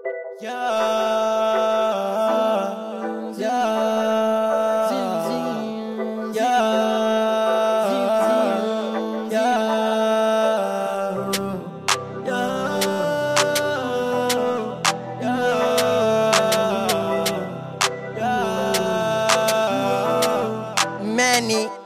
Yeah, yeah, yeah, Manny.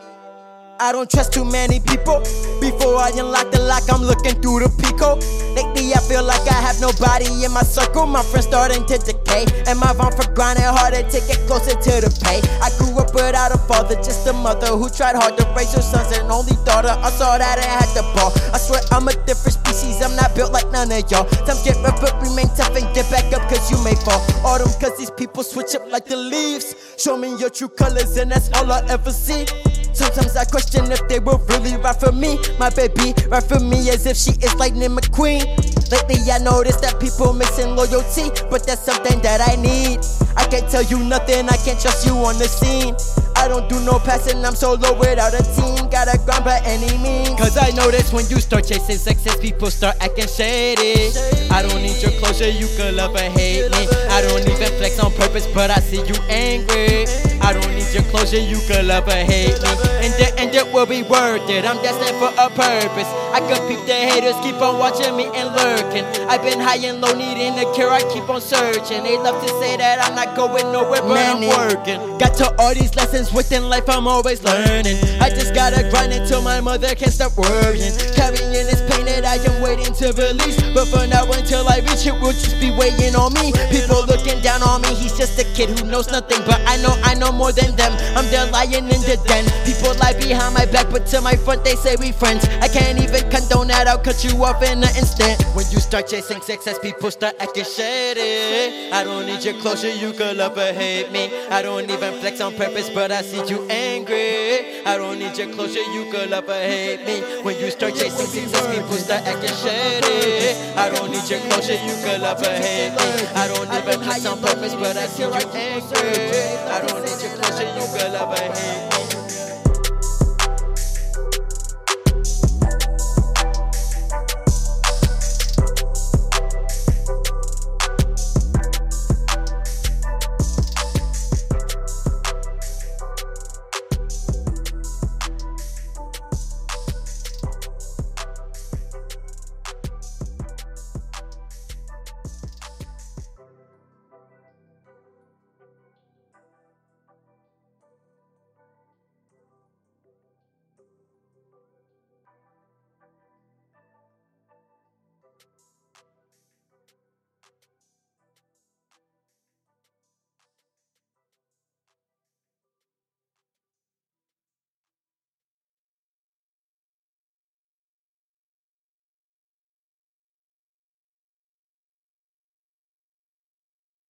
I don't trust too many people. Before I unlock the lock, I'm looking through the Pico. Lately, I feel like I have nobody in my circle. My friends starting to decay. And my mom for grinding harder to get closer to the pay. I grew up without a father, just a mother who tried hard to raise her sons and only daughter. I saw that and had the ball. I swear I'm a different species, I'm not built like none of y'all. Times get rough, but remain tough and get back up, cause you may fall. Autumn, cause these people switch up like the leaves. Show me your true colors, and that's all I ever see. Sometimes I question if they will really ride for me. My baby ride for me as if she is Lightning McQueen. Lately I noticed that people mixing loyalty, but that's something that I need. I can't tell you nothing, I can't trust you on the scene. I don't do no passing, I'm solo without a team. Gotta grind by any means. Cause I notice when you start chasing success, people start acting shady. I don't need your closure, you could love or hate me. I don't even flex on purpose, but I see you angry. I don't need you could love or hate me. And the end it will be worth it. I'm destined for a purpose. I could peep the haters, keep on watching me and lurking. I've been high and low, needing a cure, I keep on searching. They love to say that I'm not going nowhere, but Manny. I'm working. Got to all these lessons within life, I'm always learning. I just gotta grind until my mother can't stop worrying. Carrying this that I am waiting to release. But for now, until I reach it, will just be waiting on me. People looking down on me, he's just a kid who knows nothing. But I know, I know more than them. I'm the lion in the den. People lie behind my back, but to my front, they say we friends. I can't even condone that, I'll cut you off in an instant. When you start chasing success, people start acting shady. I don't need your closure, you could love or hate me. I don't even flex on purpose, but I see you angry. I don't need your closure, you could love or hate me. When you start chasing success, people start acting shady. I don't need your closure, you could love or hate me. I don't even flex on purpose, but I see you angry. I don't need your closure, you could love or hate me.